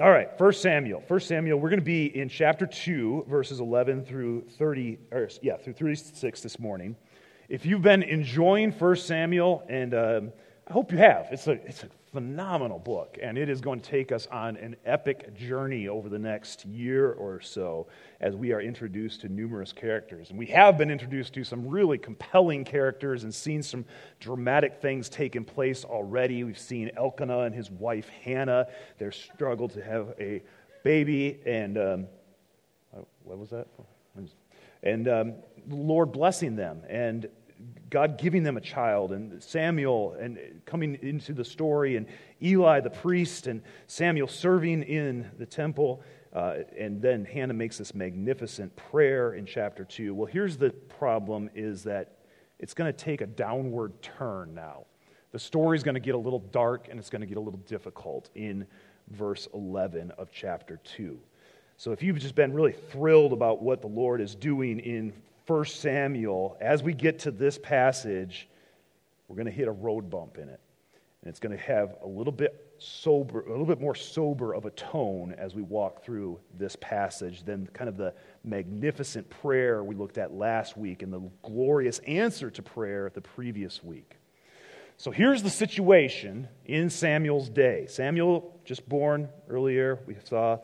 All right, 1 Samuel. 1 Samuel, we're going to be in chapter 2, verses 11 through 30, or yeah, through 36 this morning. If you've been enjoying 1 Samuel, and um, I hope you have, it's a, it's a phenomenal book, and it is going to take us on an epic journey over the next year or so as we are introduced to numerous characters. And we have been introduced to some really compelling characters and seen some dramatic things taking place already. We've seen Elkanah and his wife Hannah, their struggle to have a baby, and um, uh, what was that? And um, Lord blessing them, and God giving them a child, and Samuel and coming into the story, and Eli the priest, and Samuel serving in the temple. Uh, and then Hannah makes this magnificent prayer in chapter 2. Well, here's the problem is that it's going to take a downward turn now. The story is going to get a little dark and it's going to get a little difficult in verse 11 of chapter 2. So if you've just been really thrilled about what the Lord is doing in 1 Samuel, as we get to this passage, we're going to hit a road bump in it. And it's going to have a little bit sober, a little bit more sober of a tone as we walk through this passage than kind of the magnificent prayer we looked at last week and the glorious answer to prayer the previous week. So here's the situation in Samuel's day. Samuel, just born earlier, we saw,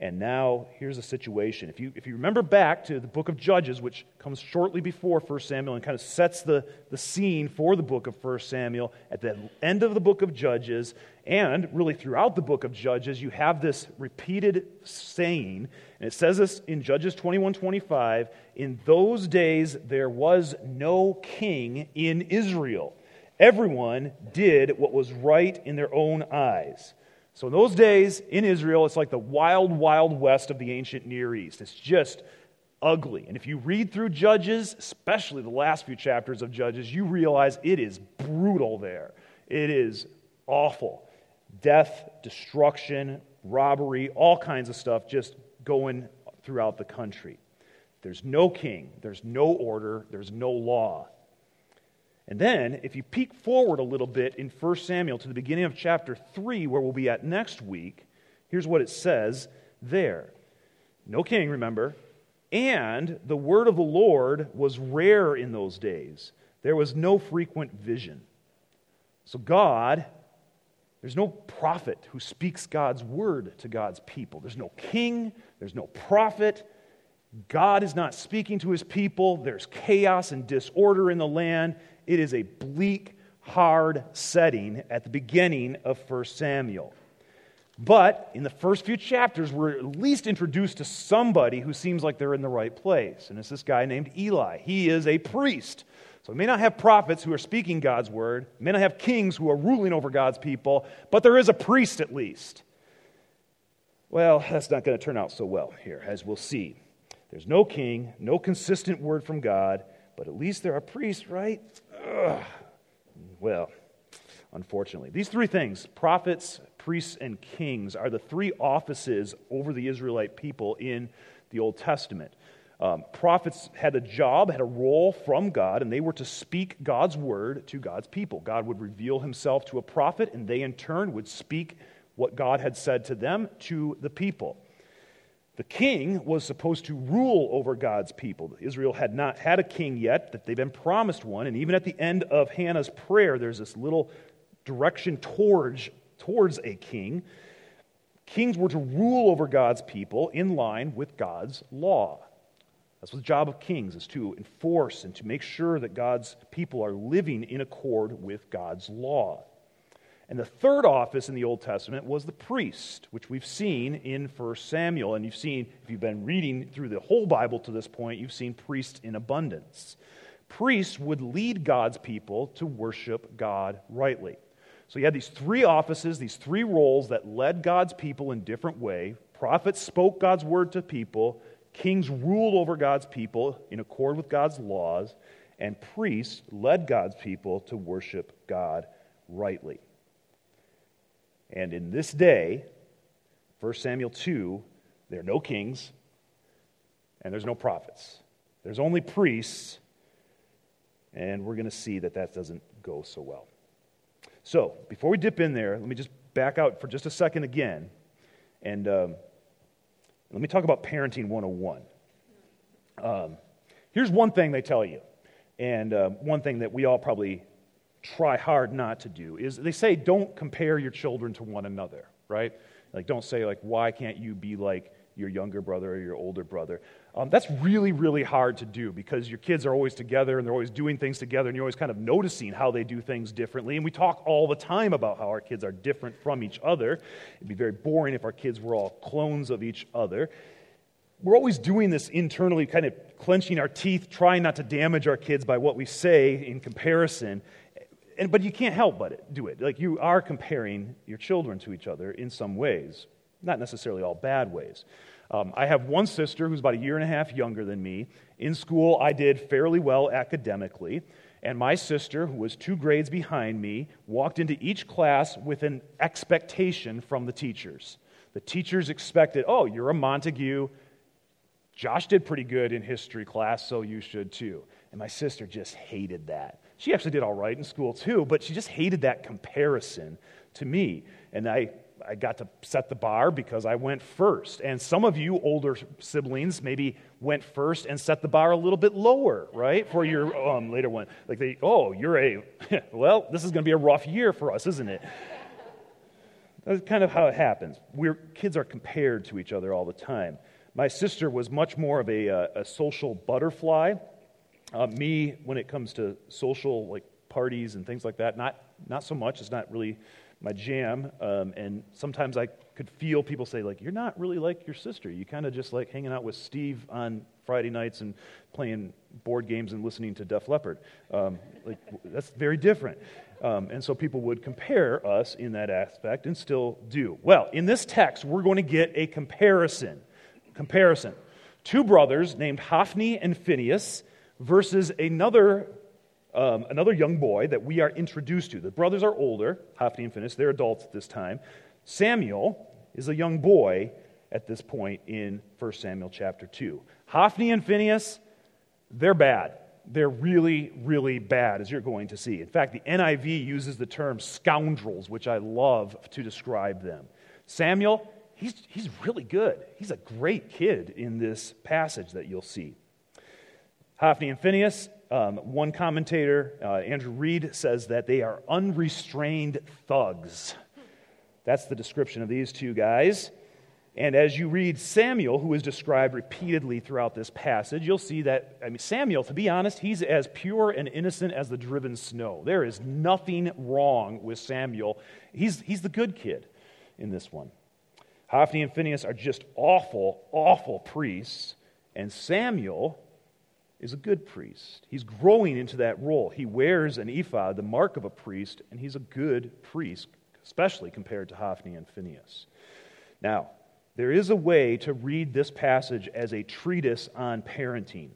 and now here's the situation. If you, if you remember back to the book of Judges, which comes shortly before 1 Samuel and kind of sets the, the scene for the book of 1 Samuel, at the end of the book of Judges, and really throughout the book of Judges, you have this repeated saying, and it says this in Judges 21 25 In those days there was no king in Israel. Everyone did what was right in their own eyes. So, in those days in Israel, it's like the wild, wild west of the ancient Near East. It's just ugly. And if you read through Judges, especially the last few chapters of Judges, you realize it is brutal there. It is awful. Death, destruction, robbery, all kinds of stuff just going throughout the country. There's no king, there's no order, there's no law. And then, if you peek forward a little bit in 1 Samuel to the beginning of chapter 3, where we'll be at next week, here's what it says there. No king, remember. And the word of the Lord was rare in those days. There was no frequent vision. So, God, there's no prophet who speaks God's word to God's people. There's no king, there's no prophet. God is not speaking to his people. There's chaos and disorder in the land. It is a bleak, hard setting at the beginning of 1 Samuel. But in the first few chapters, we're at least introduced to somebody who seems like they're in the right place. And it's this guy named Eli. He is a priest. So we may not have prophets who are speaking God's word, we may not have kings who are ruling over God's people, but there is a priest at least. Well, that's not going to turn out so well here, as we'll see. There's no king, no consistent word from God, but at least there are priests, right? Ugh. Well, unfortunately. These three things prophets, priests, and kings are the three offices over the Israelite people in the Old Testament. Um, prophets had a job, had a role from God, and they were to speak God's word to God's people. God would reveal himself to a prophet, and they in turn would speak what God had said to them to the people. The king was supposed to rule over God's people. Israel had not had a king yet, that they've been promised one. And even at the end of Hannah's prayer, there's this little direction towards, towards a king. Kings were to rule over God's people in line with God's law. That's what the job of kings is to enforce and to make sure that God's people are living in accord with God's law. And the third office in the Old Testament was the priest, which we've seen in 1 Samuel. And you've seen, if you've been reading through the whole Bible to this point, you've seen priests in abundance. Priests would lead God's people to worship God rightly. So you had these three offices, these three roles that led God's people in different way. Prophets spoke God's word to people, kings ruled over God's people in accord with God's laws, and priests led God's people to worship God rightly. And in this day, 1 Samuel 2, there are no kings and there's no prophets. There's only priests, and we're going to see that that doesn't go so well. So, before we dip in there, let me just back out for just a second again And um, let me talk about Parenting 101. Um, here's one thing they tell you, and uh, one thing that we all probably try hard not to do is they say don't compare your children to one another, right? Like, don't say, like, why can't you be like your younger brother or your older brother? Um, that's really, really hard to do because your kids are always together and they're always doing things together and you're always kind of noticing how they do things differently. And we talk all the time about how our kids are different from each other. It'd be very boring if our kids were all clones of each other. We're always doing this internally, kind of clenching our teeth, trying not to damage our kids by what we say in comparison. And, but you can't help but do it. Like you are comparing your children to each other in some ways, not necessarily all bad ways. Um, I have one sister who's about a year and a half younger than me. In school, I did fairly well academically. And my sister, who was two grades behind me, walked into each class with an expectation from the teachers. The teachers expected, oh, you're a Montague. Josh did pretty good in history class, so you should too. And my sister just hated that. She actually did all right in school too, but she just hated that comparison to me. And I I got to set the bar because I went first. And some of you older siblings maybe went first and set the bar a little bit lower, right, for your um, later one. Like they, oh, you're a, well, this is going to be a rough year for us, isn't it? That's kind of how it happens. We're, kids are compared to each other all the time. My sister was much more of a, a, uh, a social butterfly. Uh, me, when it comes to social like parties and things like that, not not so much. It's not really my jam. Um, and sometimes I could feel people say, like, you're not really like your sister. You kind of just like hanging out with Steve on Friday nights and playing board games and listening to Def Leppard. Um, like, that's very different. Um, and so people would compare us in that aspect and still do. Well, in this text, we're going to get a comparison. Comparison. Two brothers named Hophni and Phinehas versus another um, another young boy that we are introduced to. The brothers are older, Hophni and Phinehas, they're adults at this time. Samuel is a young boy at this point in 1 Samuel chapter 2. Hophni and Phinehas, they're bad. They're really, really bad, as you're going to see. In fact, the NIV uses the term scoundrels, which I love to describe them. Samuel, he's, he's really good. He's a great kid in this passage that you'll see. Hophni and Phinehas, um, one commentator, uh, Andrew Reed, says that they are unrestrained thugs. That's the description of these two guys. And as you read Samuel, who is described repeatedly throughout this passage, you'll see that, I mean, Samuel, to be honest, he's as pure and innocent as the driven snow. There is nothing wrong with Samuel. He's, he's the good kid in this one. Hophni and Phinehas are just awful, awful priests. And Samuel is a good priest. He's growing into that role. He wears an ephod, the mark of a priest, and he's a good priest, especially compared to Hophni and Phinehas. Now, there is a way to read this passage as a treatise on parenting.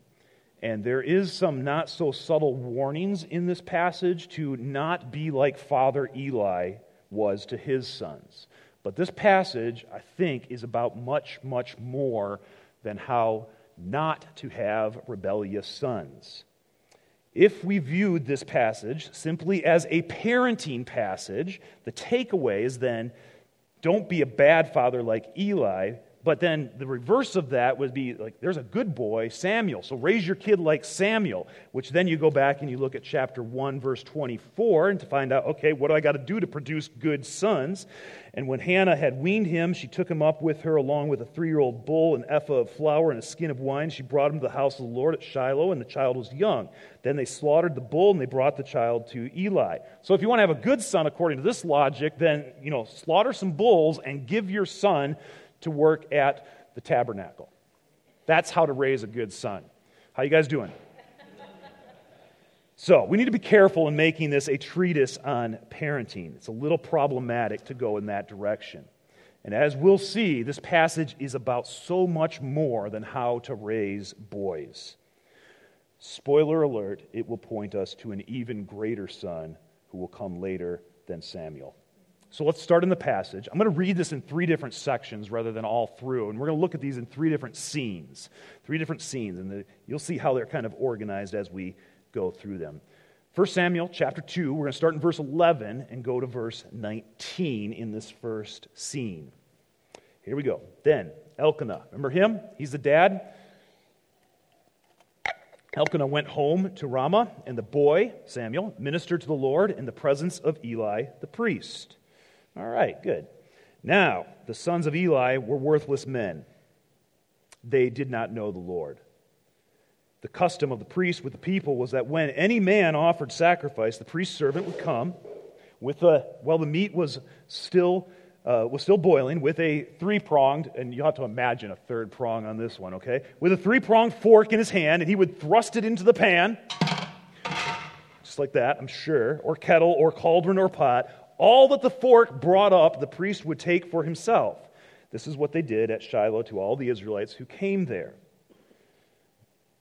And there is some not so subtle warnings in this passage to not be like Father Eli was to his sons. But this passage, I think, is about much, much more than how not to have rebellious sons. If we viewed this passage simply as a parenting passage, the takeaway is then don't be a bad father like Eli, but then the reverse of that would be like, there's a good boy, Samuel. So raise your kid like Samuel, which then you go back and you look at chapter 1, verse 24, and to find out, okay, what do I got to do to produce good sons? And when Hannah had weaned him, she took him up with her along with a three year old bull, an ephah of flour, and a skin of wine. She brought him to the house of the Lord at Shiloh, and the child was young. Then they slaughtered the bull, and they brought the child to Eli. So if you want to have a good son, according to this logic, then, you know, slaughter some bulls and give your son to work at the tabernacle. That's how to raise a good son. How you guys doing? So, we need to be careful in making this a treatise on parenting. It's a little problematic to go in that direction. And as we'll see, this passage is about so much more than how to raise boys. Spoiler alert, it will point us to an even greater son who will come later than Samuel. So let's start in the passage. I'm going to read this in three different sections rather than all through. And we're going to look at these in three different scenes. Three different scenes. And the, you'll see how they're kind of organized as we go through them. 1 Samuel chapter 2, we're going to start in verse 11 and go to verse 19 in this first scene. Here we go. Then, Elkanah. Remember him? He's the dad. Elkanah went home to Ramah, and the boy, Samuel, ministered to the Lord in the presence of Eli the priest. All right, good. Now, the sons of Eli were worthless men. They did not know the Lord. The custom of the priest with the people was that when any man offered sacrifice, the priest's servant would come with a, while the meat was still uh, was still boiling with a three pronged, and you have to imagine a third prong on this one, okay? With a three pronged fork in his hand, and he would thrust it into the pan, just like that, I'm sure, or kettle, or cauldron, or pot. All that the fork brought up, the priest would take for himself. This is what they did at Shiloh to all the Israelites who came there.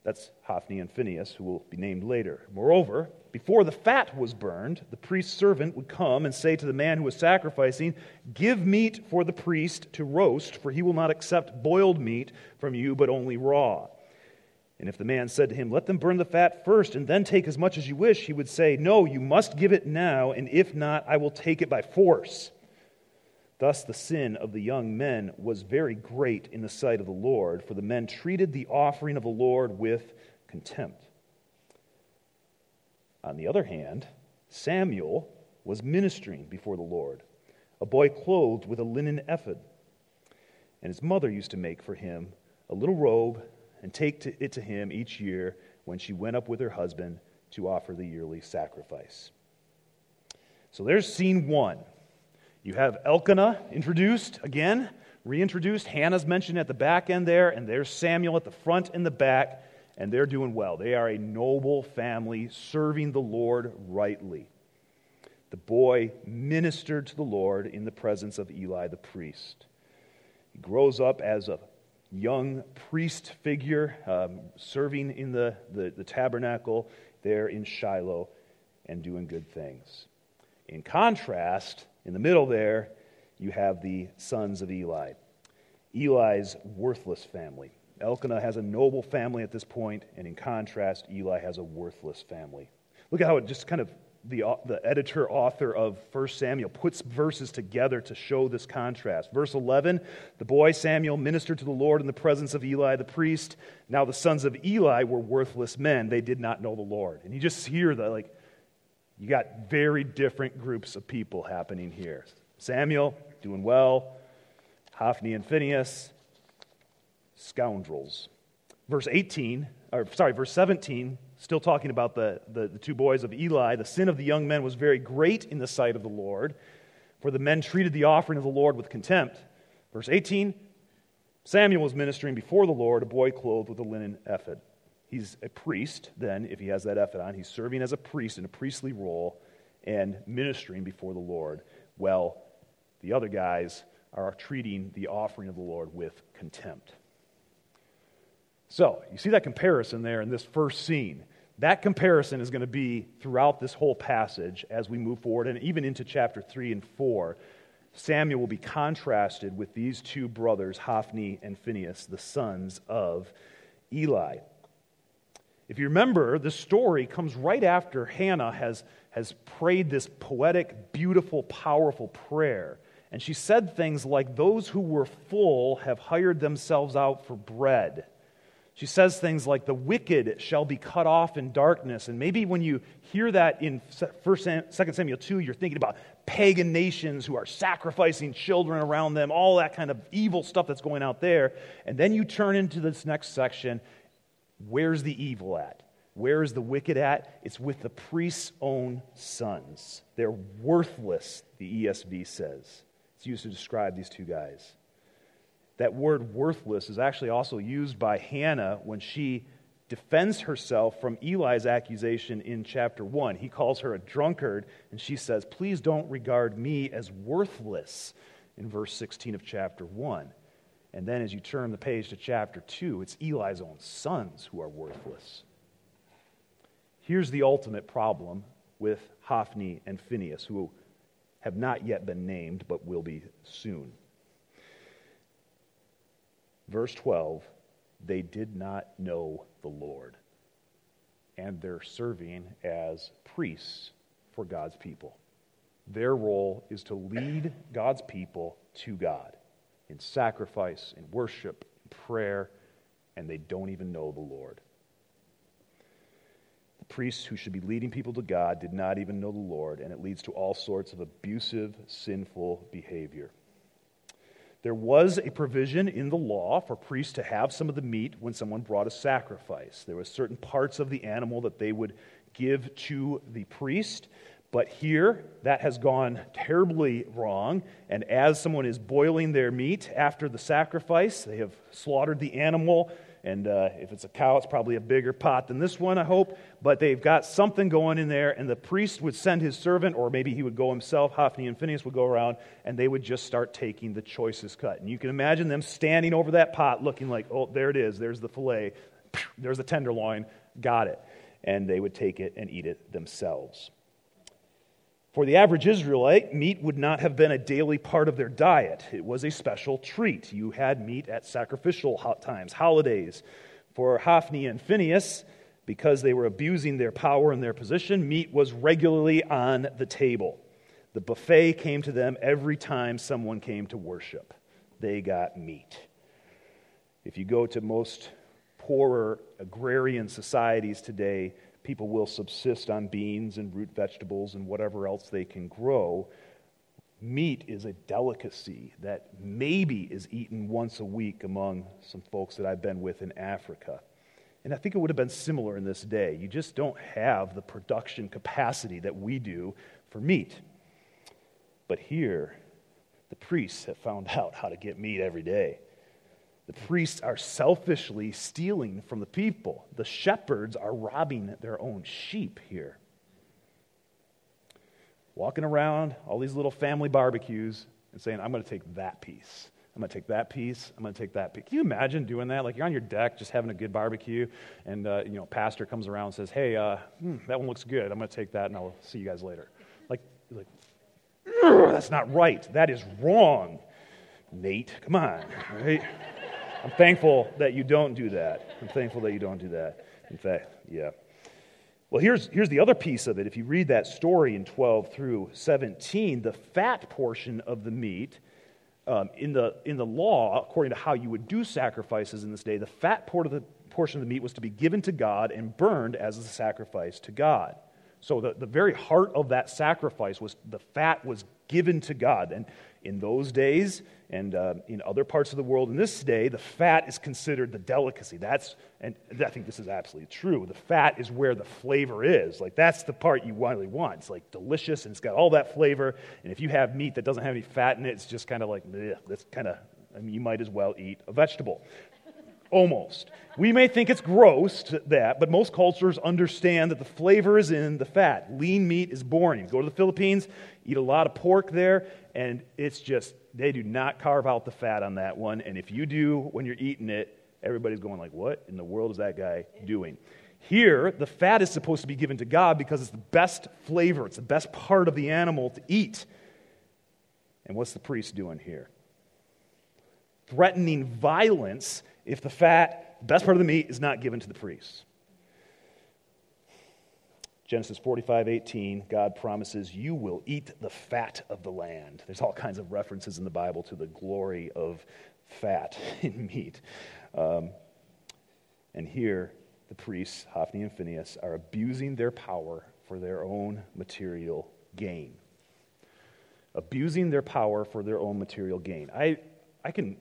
That's Hophni and Phinehas, who will be named later. Moreover, before the fat was burned, the priest's servant would come and say to the man who was sacrificing, Give meat for the priest to roast, for he will not accept boiled meat from you, but only raw. And if the man said to him, Let them burn the fat first, and then take as much as you wish, he would say, No, you must give it now, and if not, I will take it by force. Thus, the sin of the young men was very great in the sight of the Lord, for the men treated the offering of the Lord with contempt. On the other hand, Samuel was ministering before the Lord, a boy clothed with a linen ephod. And his mother used to make for him a little robe and take it to him each year when she went up with her husband to offer the yearly sacrifice. So there's scene one. You have Elkanah introduced again, reintroduced. Hannah's mentioned at the back end there, and there's Samuel at the front and the back, and they're doing well. They are a noble family serving the Lord rightly. The boy ministered to the Lord in the presence of Eli the priest. He grows up as a young priest figure, um, serving in the, the, the tabernacle there in Shiloh and doing good things. In contrast, in the middle there, you have the sons of Eli. Eli's worthless family. Elkanah has a noble family at this point, and in contrast, Eli has a worthless family. Look at how it just kind of the, the editor author of 1 Samuel puts verses together to show this contrast. Verse 11 the boy Samuel ministered to the Lord in the presence of Eli the priest. Now the sons of Eli were worthless men. They did not know the Lord. And you just hear that, like, you got very different groups of people happening here. Samuel, doing well. Hophni and Phinehas, scoundrels. Verse 18, or sorry, verse 17, still talking about the, the, the, two boys of Eli. The sin of the young men was very great in the sight of the Lord, for the men treated the offering of the Lord with contempt. Verse 18, Samuel was ministering before the Lord, a boy clothed with a linen ephod. He's a priest, then, if he has that ephod on. He's serving as a priest in a priestly role and ministering before the Lord. Well, the other guys are treating the offering of the Lord with contempt. So, you see that comparison there in this first scene. That comparison is going to be throughout this whole passage as we move forward, and even into chapter 3 and 4. Samuel will be contrasted with these two brothers, Hophni and Phinehas, the sons of Eli. If you remember, the story comes right after Hannah has, has prayed this poetic, beautiful, powerful prayer. And she said things like, Those who were full have hired themselves out for bread. She says things like, The wicked shall be cut off in darkness. And maybe when you hear that in 1 2 Samuel 2, you're thinking about pagan nations who are sacrificing children around them, all that kind of evil stuff that's going out there. And then you turn into this next section, Where's the evil at? Where is the wicked at? It's with the priest's own sons. They're worthless, the ESV says. It's used to describe these two guys. That word worthless is actually also used by Hannah when she defends herself from Eli's accusation in chapter 1. He calls her a drunkard, and she says, Please don't regard me as worthless in verse 16 of chapter 1. And then as you turn the page to chapter 2, it's Eli's own sons who are worthless. Here's the ultimate problem with Hophni and Phinehas, who have not yet been named but will be soon. Verse 12 they did not know the Lord, and they're serving as priests for God's people. Their role is to lead God's people to God. in sacrifice, in worship, in prayer, and they don't even know the Lord. The priests who should be leading people to God did not even know the Lord, and it leads to all sorts of abusive, sinful behavior. There was a provision in the law for priests to have some of the meat when someone brought a sacrifice. There were certain parts of the animal that they would give to the priest. But here, that has gone terribly wrong. And as someone is boiling their meat after the sacrifice, they have slaughtered the animal. And uh, if it's a cow, it's probably a bigger pot than this one, I hope. But they've got something going in there, and the priest would send his servant, or maybe he would go himself. Hophni and Phinehas would go around, and they would just start taking the choicest cut. And you can imagine them standing over that pot, looking like, oh, there it is. There's the filet. There's the tenderloin. Got it. And they would take it and eat it themselves. For the average Israelite, meat would not have been a daily part of their diet. It was a special treat. You had meat at sacrificial times, holidays. For Hophni and Phinehas, because they were abusing their power and their position, meat was regularly on the table. The buffet came to them every time someone came to worship. They got meat. If you go to most poorer agrarian societies today, people will subsist on beans and root vegetables and whatever else they can grow. Meat is a delicacy that maybe is eaten once a week among some folks that I've been with in Africa. And I think it would have been similar in this day. You just don't have the production capacity that we do for meat. But here, the priests have found out how to get meat every day. The priests are selfishly stealing from the people. The shepherds are robbing their own sheep here. Walking around all these little family barbecues and saying, I'm going to take that piece. I'm going to take that piece. I'm going to take that piece. Can you imagine doing that? Like you're on your deck just having a good barbecue, and uh, you know, pastor comes around and says, "Hey, uh, hmm, that one looks good. I'm going to take that, and I'll see you guys later." Like, like, that's not right. That is wrong, Nate. Come on, right? I'm thankful that you don't do that. I'm thankful that you don't do that. In fact, yeah. Well, here's, here's the other piece of it. If you read that story in 12 through 17, the fat portion of the meat, um, in, the, in the law, according to how you would do sacrifices in this day, the fat part of the, portion of the meat was to be given to God and burned as a sacrifice to God. So the, the very heart of that sacrifice was the fat was given to God. And in those days and uh, in other parts of the world in this day, the fat is considered the delicacy. That's, and I think this is absolutely true. The fat is where the flavor is. Like, that's the part you really want. It's like delicious and it's got all that flavor. And if you have meat that doesn't have any fat in it, it's just kind of like, that's kind of, I mean, you might as well eat a vegetable. Almost. We may think it's gross that, but most cultures understand that the flavor is in the fat. Lean meat is boring. Go to the Philippines, eat a lot of pork there, and it's just, they do not carve out the fat on that one. And if you do when you're eating it, everybody's going like, what in the world is that guy doing? Here, the fat is supposed to be given to God because it's the best flavor, it's the best part of the animal to eat. And what's the priest doing here? Threatening violence if the fat, the best part of the meat, is not given to the priests. Genesis 45, 18, God promises, You will eat the fat of the land. There's all kinds of references in the Bible to the glory of fat in meat. Um, and here, the priests, Hophni and Phinehas, are abusing their power for their own material gain. Abusing their power for their own material gain. I, I can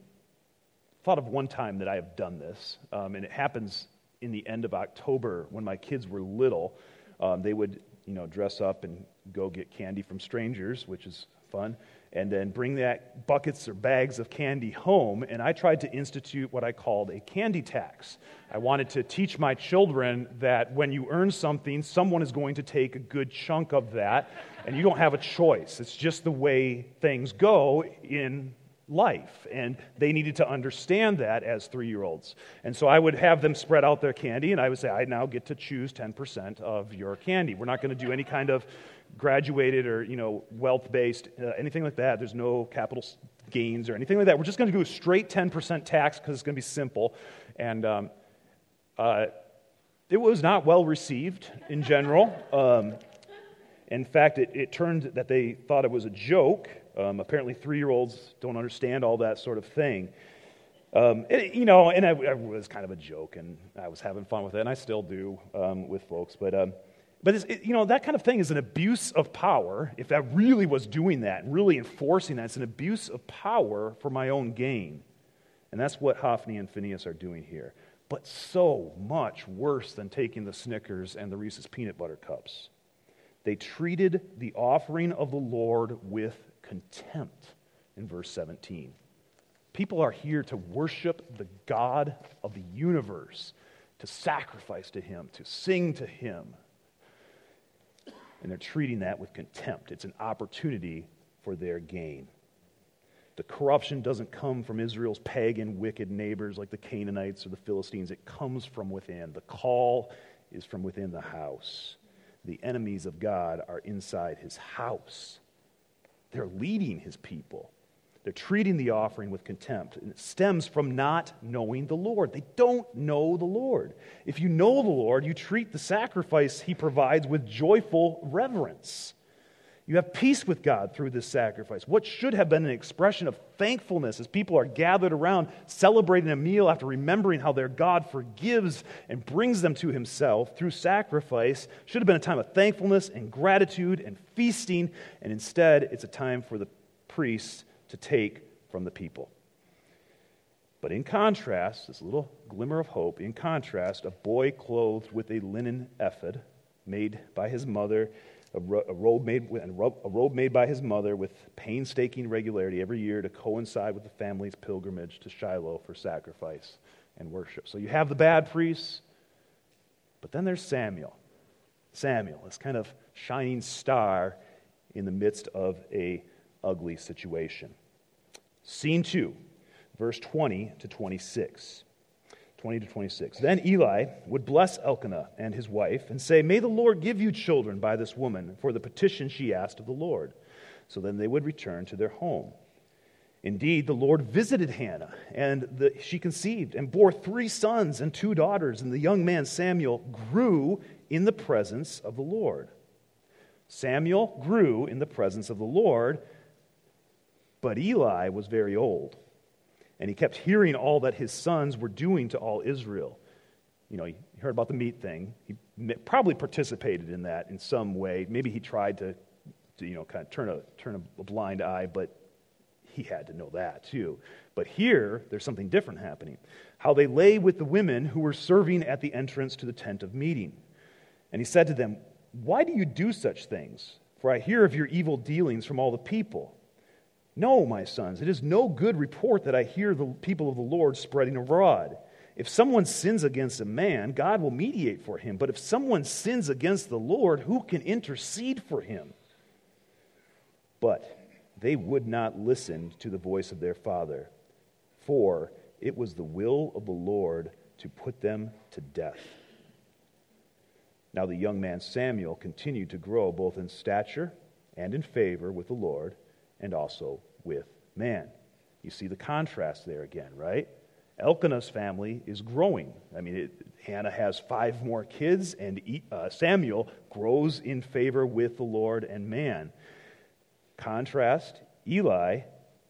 thought of one time that I have done this, um, and it happens in the end of October when my kids were little. Um, they would, you know, dress up and go get candy from strangers, which is fun, and then bring that buckets or bags of candy home. And I tried to institute what I called a candy tax. I wanted to teach my children that when you earn something, someone is going to take a good chunk of that, and you don't have a choice. It's just the way things go in life. And they needed to understand that as three year olds. And so I would have them spread out their candy, and I would say, I now get to choose 10% of your candy. We're not going to do any kind of graduated or you know wealth based uh, anything like that there's no capital gains or anything like that we're just going to do a straight 10% tax because it's going to be simple and um, uh, it was not well received in general um, in fact it, it turned that they thought it was a joke Um, apparently, three year olds don't understand all that sort of thing. Um, it, you know, and it, was kind of a joke, and I was having fun with it, and I still do um, with folks. But, um, but it, you know, that kind of thing is an abuse of power. If that really was doing that, really enforcing that, it's an abuse of power for my own gain. And that's what Hophni and Phinehas are doing here. But so much worse than taking the Snickers and the Reese's peanut butter cups. They treated the offering of the Lord with contempt in verse 17. People are here to worship the God of the universe, to sacrifice to Him, to sing to Him. And they're treating that with contempt. It's an opportunity for their gain. The corruption doesn't come from Israel's pagan, wicked neighbors like the Canaanites or the Philistines. It comes from within. The call is from within the house. The enemies of God are inside his house. They're leading his people. They're treating the offering with contempt. And it stems from not knowing the Lord. They don't know the Lord. If you know the Lord, you treat the sacrifice he provides with joyful reverence. You have peace with God through this sacrifice. What should have been an expression of thankfulness as people are gathered around celebrating a meal after remembering how their God forgives and brings them to himself through sacrifice should have been a time of thankfulness and gratitude and feasting, and instead it's a time for the priests to take from the people. But in contrast, this little glimmer of hope, in contrast, a boy clothed with a linen ephod made by his mother a, ro- a, robe made, ro- a robe made by his mother with painstaking regularity every year to coincide with the family's pilgrimage to Shiloh for sacrifice and worship. So you have the bad priests, but then there's Samuel. Samuel, this kind of shining star in the midst of a ugly situation. Scene 2, verse 20 to 26. 20 to 26. Then Eli would bless Elkanah and his wife and say, May the Lord give you children by this woman for the petition she asked of the Lord. So then they would return to their home. Indeed, the Lord visited Hannah, and the, she conceived and bore three sons and two daughters, and the young man Samuel grew in the presence of the Lord. Samuel grew in the presence of the Lord, but Eli was very old and he kept hearing all that his sons were doing to all Israel. You know, he heard about the meat thing. He probably participated in that in some way. Maybe he tried to, to you know, kind of turn a, turn a blind eye, but he had to know that too. But here, there's something different happening. How they lay with the women who were serving at the entrance to the tent of meeting. And he said to them, Why do you do such things? For I hear of your evil dealings from all the people. No, my sons, it is no good report that I hear the people of the Lord spreading abroad. If someone sins against a man, God will mediate for him. But if someone sins against the Lord, who can intercede for him? But they would not listen to the voice of their father, for it was the will of the Lord to put them to death. Now the young man Samuel continued to grow both in stature and in favor with the Lord and also with man. You see the contrast there again, right? Elkanah's family is growing. I mean, it, Hannah has five more kids, and uh, Samuel grows in favor with the Lord and man. Contrast, Eli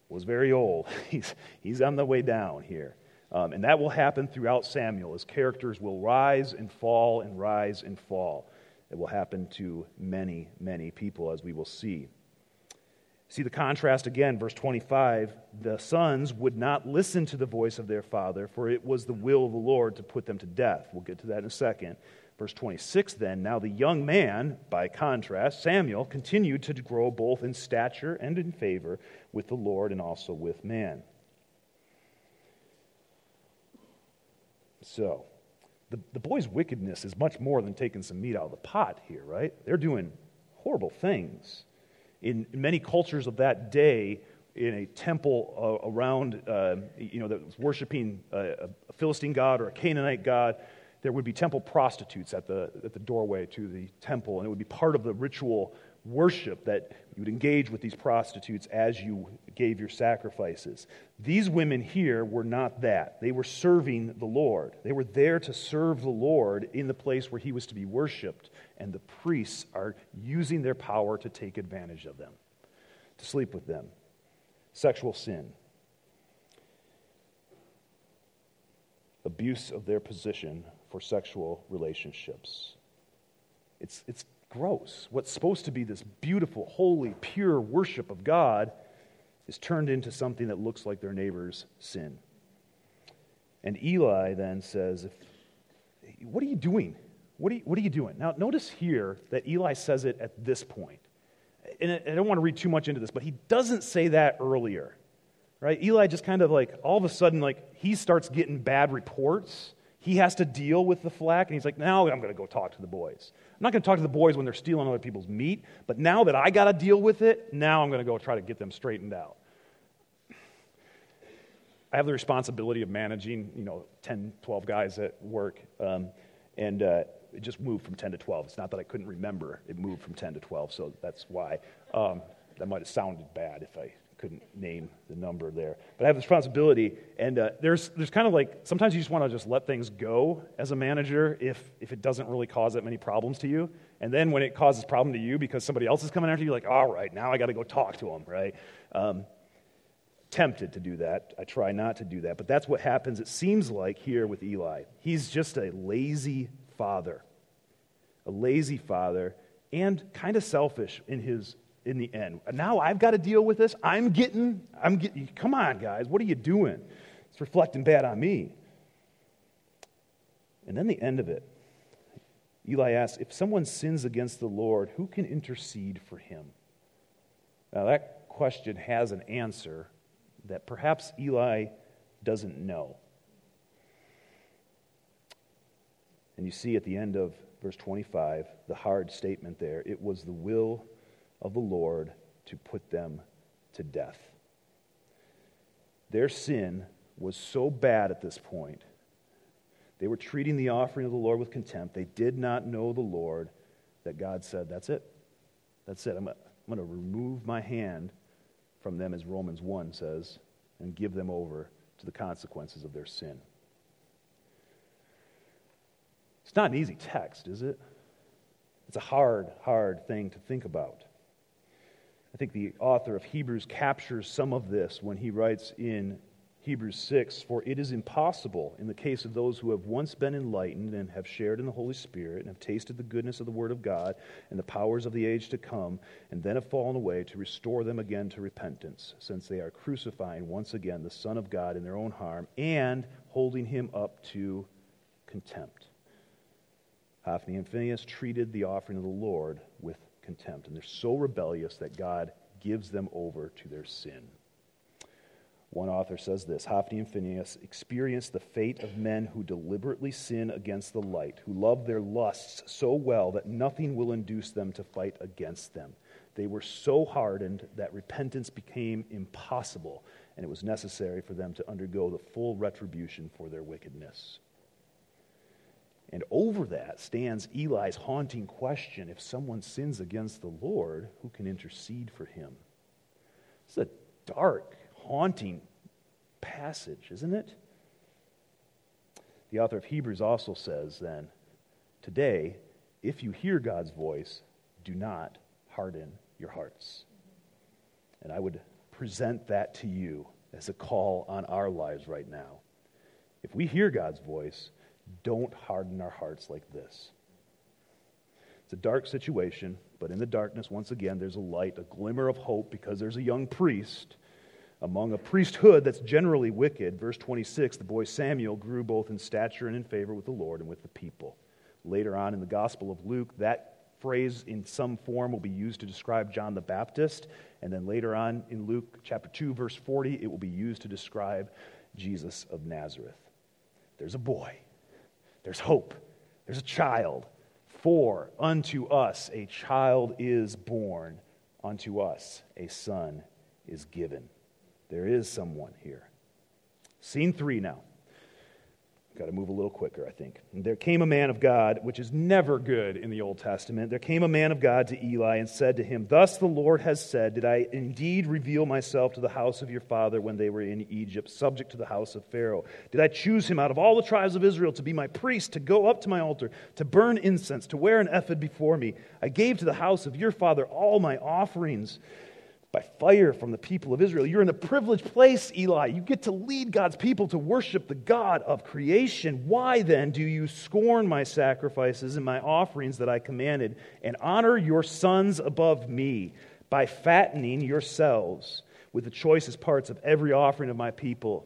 was very old. He's, he's on the way down here. Um, and that will happen throughout Samuel. His characters will rise and fall and rise and fall. It will happen to many, many people, as we will see. See the contrast again, verse 25. The sons would not listen to the voice of their father, for it was the will of the Lord to put them to death. We'll get to that in a second. Verse 26 then, now the young man, by contrast, Samuel, continued to grow both in stature and in favor with the Lord and also with man. So, the, the boy's wickedness is much more than taking some meat out of the pot here, right? They're doing horrible things in many cultures of that day, in a temple uh, around, uh, you know, that was worshiping a, a, Philistine god or a Canaanite god, there would be temple prostitutes at the, at the doorway to the temple, and it would be part of the ritual worship that you would engage with these prostitutes as you gave your sacrifices. These women here were not that. They were serving the Lord. They were there to serve the Lord in the place where he was to be worshiped, and the priests are using their power to take advantage of them, to sleep with them. Sexual sin. Abuse of their position for sexual relationships. It's, it's gross. What's supposed to be this beautiful, holy, pure worship of God is turned into something that looks like their neighbor's sin. And Eli then says, What are you doing? What are you, what are you doing? Now, notice here that Eli says it at this point. And I don't want to read too much into this, but he doesn't say that earlier. Right? Eli just kind of like, all of a sudden, like, he starts getting bad reports. He has to deal with the flack, and he's like, now I'm going to go talk to the boys. I'm not going to talk to the boys when they're stealing other people's meat, but now that I got to deal with it, now I'm going to go try to get them straightened out. I have the responsibility of managing, you know, 10, 12 guys at work. Um, and uh, it just moved from 10 to 12. It's not that I couldn't remember. It moved from 10 to 12, so that's why. Um, that might have sounded bad if I couldn't name the number there. But I have this responsibility, and uh, there's, there's kind of like sometimes you just want to just let things go as a manager if, if it doesn't really cause that many problems to you. And then when it causes problem to you because somebody else is coming after you, like, all right, now I got to go talk to them, right? Um, tempted to do that. I try not to do that. But that's what happens, it seems like, here with Eli. He's just a lazy father, a lazy father, and kind of selfish in his in the end. Now I've got to deal with this. I'm getting, I'm getting, come on, guys, what are you doing? It's reflecting bad on me. And then the end of it. Eli asks, if someone sins against the Lord, who can intercede for him? Now, that question has an answer that perhaps Eli doesn't know. And you see at the end of verse 25 the hard statement there it was the will of the Lord to put them to death. Their sin was so bad at this point. They were treating the offering of the Lord with contempt. They did not know the Lord that God said, That's it. That's it. I'm going to remove my hand from them, as Romans 1 says, and give them over to the consequences of their sin. It's not an easy text, is it? It's a hard, hard thing to think about. I think the author of Hebrews captures some of this when he writes in Hebrews 6 For it is impossible, in the case of those who have once been enlightened and have shared in the Holy Spirit and have tasted the goodness of the Word of God and the powers of the age to come, and then have fallen away, to restore them again to repentance, since they are crucifying once again the Son of God in their own harm and holding him up to contempt. Uh, Hophni and Phinehas treated the offering of the Lord with contempt, and they're so rebellious that God gives them over to their sin. One author says this Hophni and Phinehas experienced the fate of men who deliberately sin against the light, who love their lusts so well that nothing will induce them to fight against them. They were so hardened that repentance became impossible, and it was necessary for them to undergo the full retribution for their wickedness. And over that stands Eli's haunting question if someone sins against the Lord, who can intercede for him? It's a dark, haunting passage, isn't it? The author of Hebrews also says then, Today, if you hear God's voice, do not harden your hearts. And I would present that to you as a call on our lives right now. If we hear God's voice, don't harden our hearts like this. It's a dark situation, but in the darkness, once again, there's a light, a glimmer of hope because there's a young priest among a priesthood that's generally wicked. Verse 26 the boy Samuel grew both in stature and in favor with the Lord and with the people. Later on in the Gospel of Luke, that phrase in some form will be used to describe John the Baptist. And then later on in Luke chapter 2, verse 40, it will be used to describe Jesus of Nazareth. There's a boy there's hope. There's a child. For unto us a child is born, unto us a son is given. There is someone here. Scene three now. Got to move a little quicker, I think. And there came a man of God, which is never good in the Old Testament. There came a man of God to Eli and said to him, Thus the Lord has said, Did I indeed reveal myself to the house of your father when they were in Egypt, subject to the house of Pharaoh? Did I choose him out of all the tribes of Israel to be my priest, to go up to my altar, to burn incense, to wear an ephod before me? I gave to the house of your father all my offerings by fire from the people of Israel. You're in a privileged place, Eli. You get to lead God's people to worship the God of creation. Why then do you scorn my sacrifices and my offerings that I commanded, and honor your sons above me by fattening yourselves with the choicest parts of every offering of my people?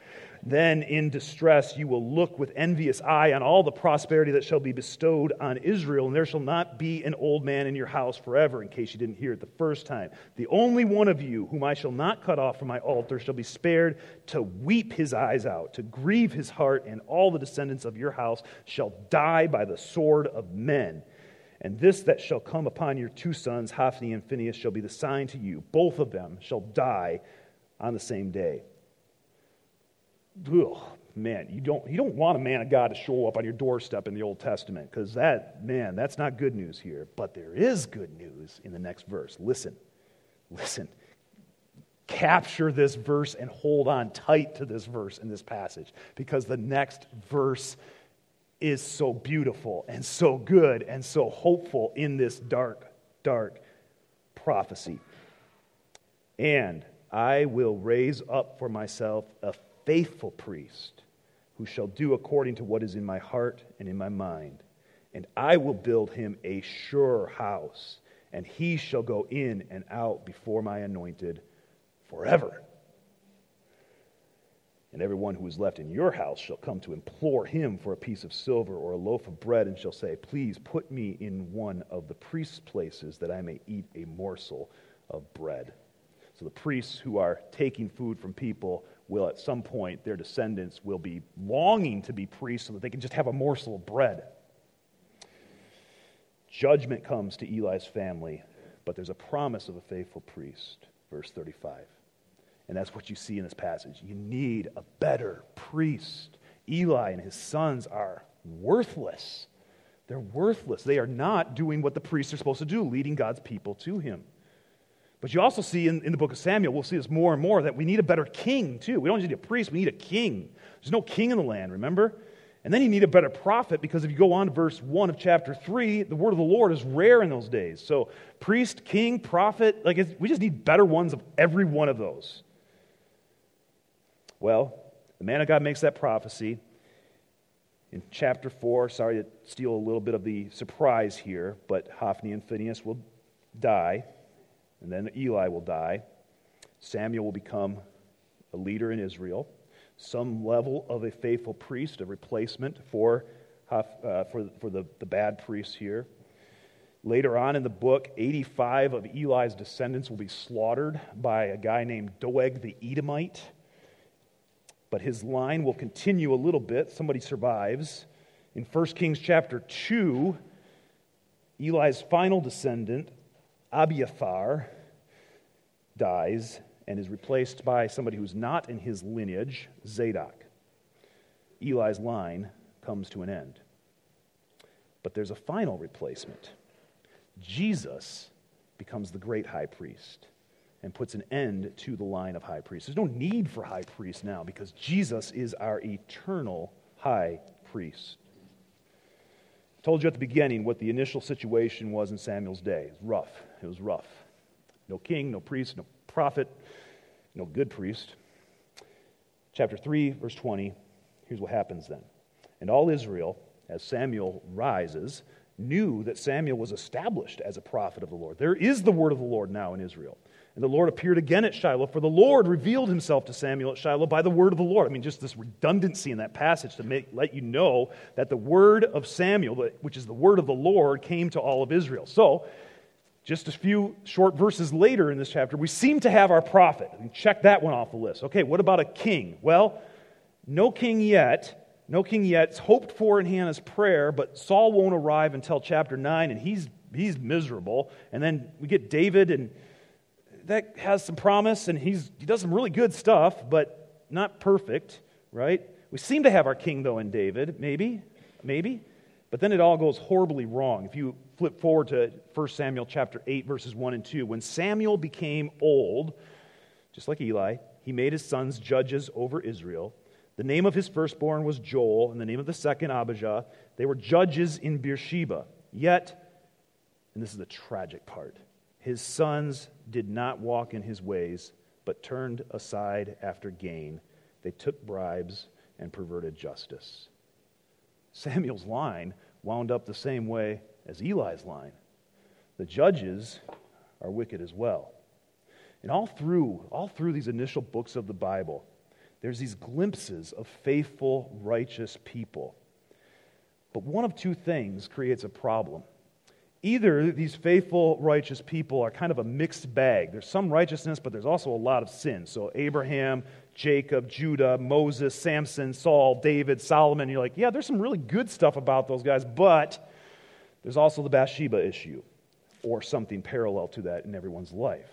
Then in distress you will look with envious eye on all the prosperity that shall be bestowed on Israel, and there shall not be an old man in your house forever, in case you didn't hear it the first time. The only one of you whom I shall not cut off from my altar shall be spared to weep his eyes out, to grieve his heart, and all the descendants of your house shall die by the sword of men. And this that shall come upon your two sons, Hophni and Phinehas, shall be the sign to you. Both of them shall die on the same day ugh, man, you don't, you don't want a man of God to show up on your doorstep in the Old Testament because that, man, that's not good news here. But there is good news in the next verse. Listen, listen. Capture this verse and hold on tight to this verse in this passage because the next verse is so beautiful and so good and so hopeful in this dark, dark prophecy. And I will raise up for myself a faithful priest who shall do according to what is in my heart and in my mind. And I will build him a sure house, and he shall go in and out before my anointed forever. And everyone who is left in your house shall come to implore him for a piece of silver or a loaf of bread, and shall say, Please put me in one of the priest's places that I may eat a morsel of bread. So the priests who are taking food from people will at some point, their descendants will be longing to be priests so that they can just have a morsel of bread. Judgment comes to Eli's family, but there's a promise of a faithful priest. Verse 35. And that's what you see in this passage. You need a better priest. Eli and his sons are worthless. They're worthless. They are not doing what the priests are supposed to do, leading God's people to him. But you also see in, in the book of Samuel, we'll see this more and more, that we need a better king, too. We don't just need a priest, we need a king. There's no king in the land, remember? And then you need a better prophet because if you go on to verse 1 of chapter 3, the word of the Lord is rare in those days. So, priest, king, prophet, like we just need better ones of every one of those. Well, the man of God makes that prophecy. In chapter 4, sorry to steal a little bit of the surprise here, but Hophni and Phinehas will die and then Eli will die. Samuel will become a leader in Israel, some level of a faithful priest, a replacement for, uh, for, for the, the bad priests here. Later on in the book, 85 of Eli's descendants will be slaughtered by a guy named Doeg the Edomite. But his line will continue a little bit. Somebody survives. In 1 Kings chapter 2, Eli's final descendant, Abiathar dies and is replaced by somebody who's not in his lineage, Zadok. Eli's line comes to an end. But there's a final replacement. Jesus becomes the great high priest and puts an end to the line of high priests. There's no need for high priests now because Jesus is our eternal high priest. Told you at the beginning what the initial situation was in Samuel's day. It was rough. It was rough. No king, no priest, no prophet, no good priest. Chapter 3, verse 20, here's what happens then. And all Israel, as Samuel rises, knew that Samuel was established as a prophet of the Lord. There is the word of the Lord now in Israel. And the Lord appeared again at Shiloh, for the Lord revealed himself to Samuel at Shiloh by the word of the Lord. I mean, just this redundancy in that passage to make, let you know that the word of Samuel, which is the word of the Lord, came to all of Israel. So, just a few short verses later in this chapter, we seem to have our prophet. And check that one off the list. Okay, what about a king? Well, no king yet. No king yet. It's hoped for in Hannah's prayer, but Saul won't arrive until chapter 9, and he's, he's miserable. And then we get David, and that has some promise, and he's, he does some really good stuff, but not perfect. right? We seem to have our king, though, in David, maybe, maybe. But then it all goes horribly wrong. If you flip forward to 1 Samuel chapter 8, verses 1 and 2, when Samuel became old, just like Eli, he made his sons judges over Israel. The name of his firstborn was Joel, and the name of the second, Abijah. They were judges in Beersheba. Yet, and this is the tragic part, his sons did not walk in his ways, but turned aside after gain. They took bribes and perverted justice. Samuel's line wound up the same way as Eli's line. The judges are wicked as well. And all through, all through these initial books of the Bible, there's these glimpses of faithful, righteous people. But one of two things creates a problem. Either these faithful, righteous people are kind of a mixed bag. There's some righteousness, but there's also a lot of sin. So, Abraham, Jacob, Judah, Moses, Samson, Saul, David, Solomon, you're like, yeah, there's some really good stuff about those guys, but there's also the Bathsheba issue or something parallel to that in everyone's life.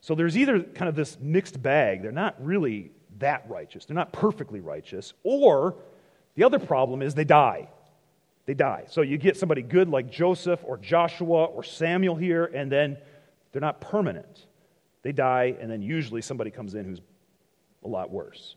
So there's either kind of this mixed bag, they're not really that righteous, they're not perfectly righteous, or the other problem is they die. They die. So you get somebody good like Joseph or Joshua or Samuel here, and then they're not permanent. They die, and then usually somebody comes in who's a lot worse.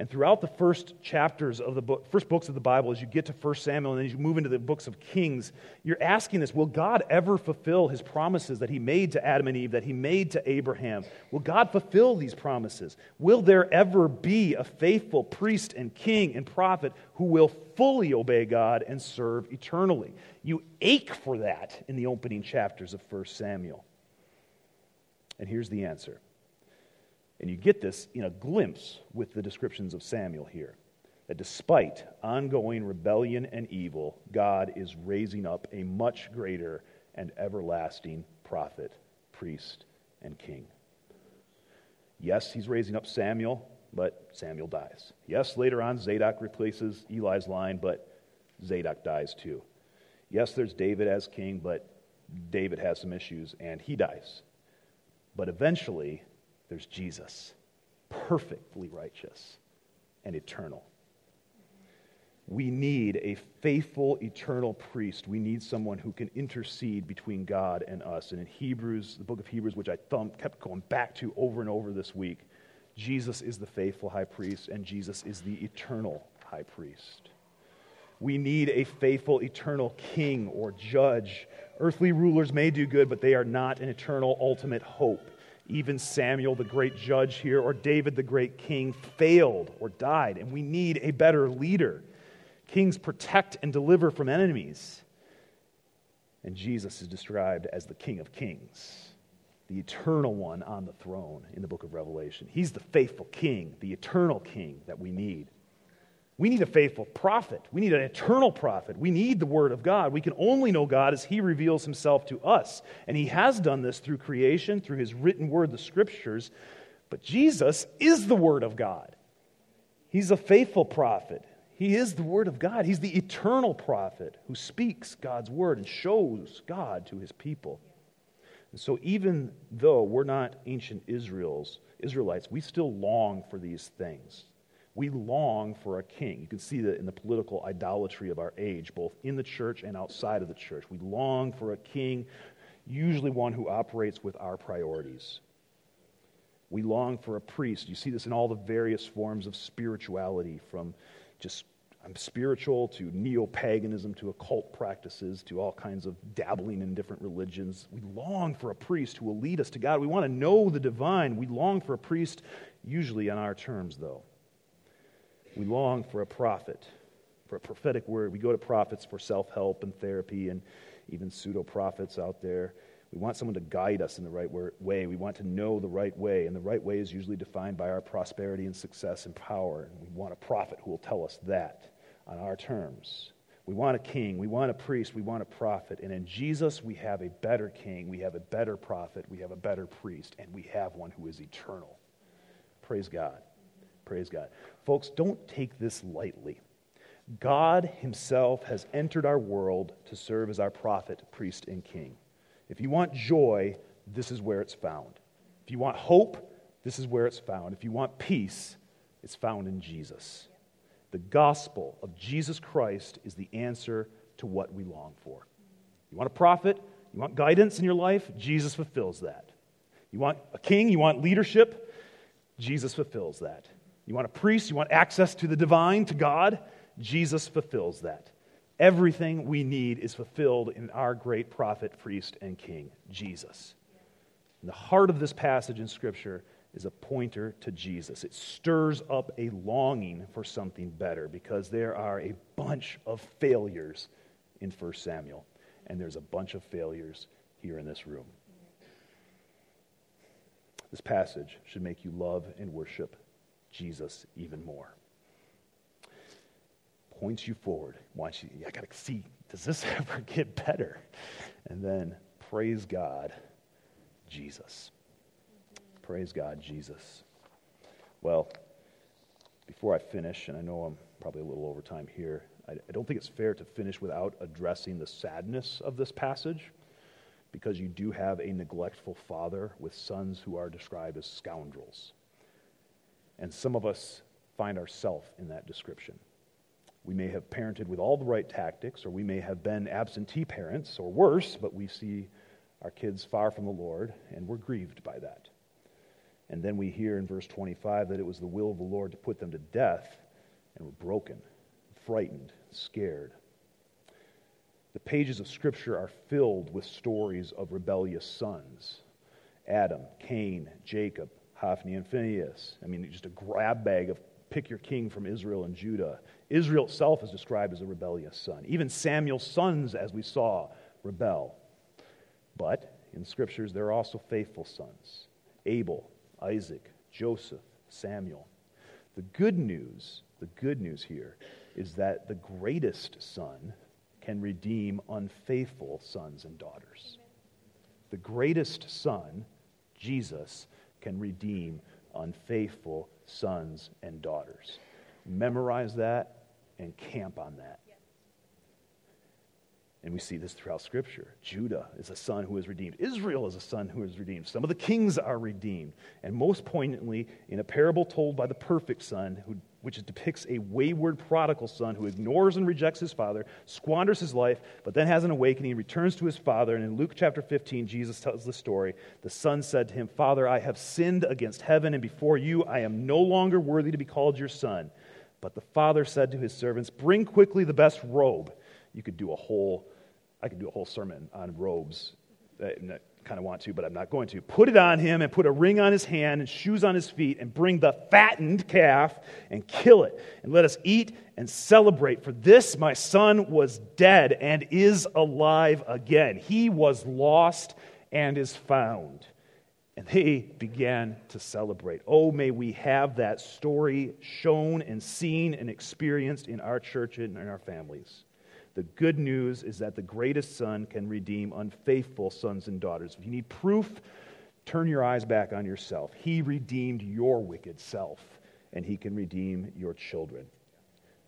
And throughout the first chapters of the book, first books of the Bible, as you get to 1 Samuel and then you move into the books of Kings, you're asking this Will God ever fulfill his promises that he made to Adam and Eve, that he made to Abraham? Will God fulfill these promises? Will there ever be a faithful priest and king and prophet who will fully obey God and serve eternally? You ache for that in the opening chapters of 1 Samuel. And here's the answer and you get this in a glimpse with the descriptions of Samuel here. That despite ongoing rebellion and evil, God is raising up a much greater and everlasting prophet, priest, and king. Yes, he's raising up Samuel, but Samuel dies. Yes, later on, Zadok replaces Eli's line, but Zadok dies too. Yes, there's David as king, but David has some issues and he dies. But eventually, there's Jesus, perfectly righteous and eternal. We need a faithful, eternal priest. We need someone who can intercede between God and us. And in Hebrews, the book of Hebrews, which I thumb, kept going back to over and over this week, Jesus is the faithful high priest, and Jesus is the eternal high priest. We need a faithful, eternal king or judge. Earthly rulers may do good, but they are not an eternal, ultimate hope even Samuel, the great judge here, or David, the great king, failed or died, and we need a better leader. Kings protect and deliver from enemies. And Jesus is described as the King of Kings, the eternal one on the throne in the book of Revelation. He's the faithful king, the eternal king that we need. We need a faithful prophet. We need an eternal prophet. We need the Word of God. We can only know God as He reveals Himself to us. And He has done this through creation, through His written Word, the Scriptures. But Jesus is the Word of God. He's a faithful prophet. He is the Word of God. He's the eternal prophet who speaks God's Word and shows God to His people. And so, even though we're not ancient Israel's, Israelites, we still long for these things. We long for a king. You can see that in the political idolatry of our age, both in the church and outside of the church. We long for a king, usually one who operates with our priorities. We long for a priest. You see this in all the various forms of spirituality, from just I'm spiritual to neo paganism to occult practices to all kinds of dabbling in different religions. We long for a priest who will lead us to God. We want to know the divine. We long for a priest, usually on our terms, though. We long for a prophet, for a prophetic word. We go to prophets for self help and therapy and even pseudo prophets out there. We want someone to guide us in the right way. We want to know the right way. And the right way is usually defined by our prosperity and success and power. And we want a prophet who will tell us that on our terms. We want a king. We want a priest. We want a prophet. And in Jesus, we have a better king. We have a better prophet. We have a better priest. And we have one who is eternal. Praise God. Praise God. Folks, don't take this lightly. God Himself has entered our world to serve as our prophet, priest, and king. If you want joy, this is where it's found. If you want hope, this is where it's found. If you want peace, it's found in Jesus. The gospel of Jesus Christ is the answer to what we long for. You want a prophet? You want guidance in your life? Jesus fulfills that. You want a king? You want leadership? Jesus fulfills that. You want a priest? You want access to the divine, to God? Jesus fulfills that. Everything we need is fulfilled in our great prophet, priest, and king, Jesus. And the heart of this passage in Scripture is a pointer to Jesus. It stirs up a longing for something better because there are a bunch of failures in 1 Samuel, and there's a bunch of failures here in this room. This passage should make you love and worship Jesus even more. Points you forward. Wants you, I got to see, does this ever get better? And then praise God, Jesus. Praise God, Jesus. Well, before I finish, and I know I'm probably a little over time here, I, I don't think it's fair to finish without addressing the sadness of this passage because you do have a neglectful father with sons who are described as scoundrels. And some of us find ourselves in that description. We may have parented with all the right tactics, or we may have been absentee parents, or worse, but we see our kids far from the Lord, and we're grieved by that. And then we hear in verse 25 that it was the will of the Lord to put them to death, and we're broken, frightened, scared. The pages of Scripture are filled with stories of rebellious sons Adam, Cain, Jacob, Hophni, and Phinehas. I mean, just a grab bag of pick your king from Israel and Judah. Israel itself is described as a rebellious son. Even Samuel's sons, as we saw, rebel. But in Scriptures, there are also faithful sons Abel, Isaac, Joseph, Samuel. The good news, the good news here, is that the greatest son can redeem unfaithful sons and daughters. The greatest son, Jesus, can redeem unfaithful sons and daughters. Memorize that and camp on that. And we see this throughout Scripture. Judah is a son who is redeemed. Israel is a son who is redeemed. Some of the kings are redeemed. And most poignantly, in a parable told by the perfect son, who, which depicts a wayward prodigal son who ignores and rejects his father, squanders his life, but then has an awakening, returns to his father. And in Luke chapter 15, Jesus tells the story. The son said to him, Father, I have sinned against heaven and before you. I am no longer worthy to be called your son. But the father said to his servants, Bring quickly the best robe you could do a whole, I could do a whole sermon on robes. Eh, Kind of want to, but I'm not going to. Put it on him and put a ring on his hand and shoes on his feet and bring the fattened calf and kill it. And let us eat and celebrate. For this my son was dead and is alive again. He was lost and is found. And they began to celebrate. Oh, may we have that story shown and seen and experienced in our church and in our families. The good news is that the greatest son can redeem unfaithful sons and daughters. If you need proof, turn your eyes back on yourself. He redeemed your wicked self, and he can redeem your children.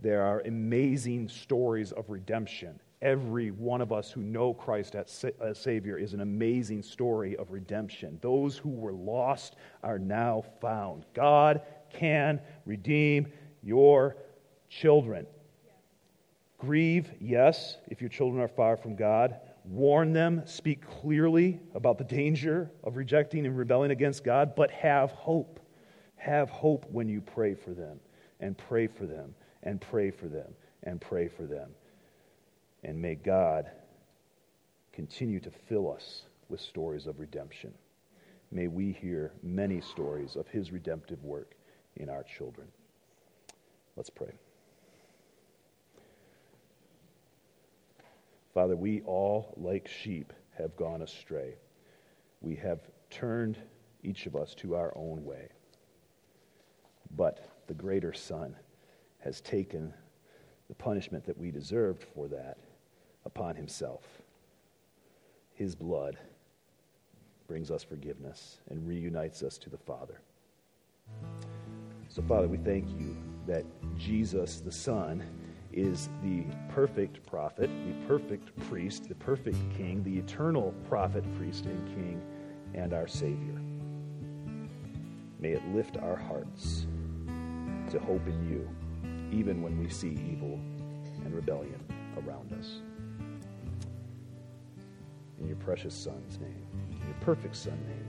There are amazing stories of redemption. Every one of us who know Christ as Savior is an amazing story of redemption. Those who were lost are now found. God can redeem your children. Grieve, yes, if your children are far from God. Warn them, speak clearly about the danger of rejecting and rebelling against God, but have hope. Have hope when you pray for them, and pray for them, and pray for them, and pray for them. And may God continue to fill us with stories of redemption. May we hear many stories of his redemptive work in our children. Let's pray. Father, we all, like sheep, have gone astray. We have turned each of us to our own way. But the greater Son has taken the punishment that we deserved for that upon himself. His blood brings us forgiveness and reunites us to the Father. So, Father, we thank you that Jesus, the Son, is the perfect prophet, the perfect priest, the perfect king, the eternal prophet, priest, and king, and our Savior. May it lift our hearts to hope in you, even when we see evil and rebellion around us. In your precious Son's name, in your perfect Son name.